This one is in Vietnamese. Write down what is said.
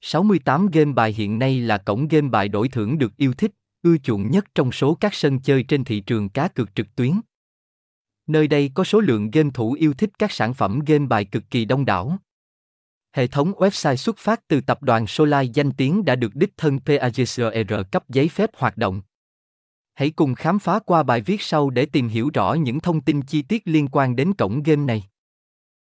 68 game bài hiện nay là cổng game bài đổi thưởng được yêu thích, ưa chuộng nhất trong số các sân chơi trên thị trường cá cược trực tuyến. Nơi đây có số lượng game thủ yêu thích các sản phẩm game bài cực kỳ đông đảo. Hệ thống website xuất phát từ tập đoàn Solai danh tiếng đã được đích thân PAGCR cấp giấy phép hoạt động. Hãy cùng khám phá qua bài viết sau để tìm hiểu rõ những thông tin chi tiết liên quan đến cổng game này.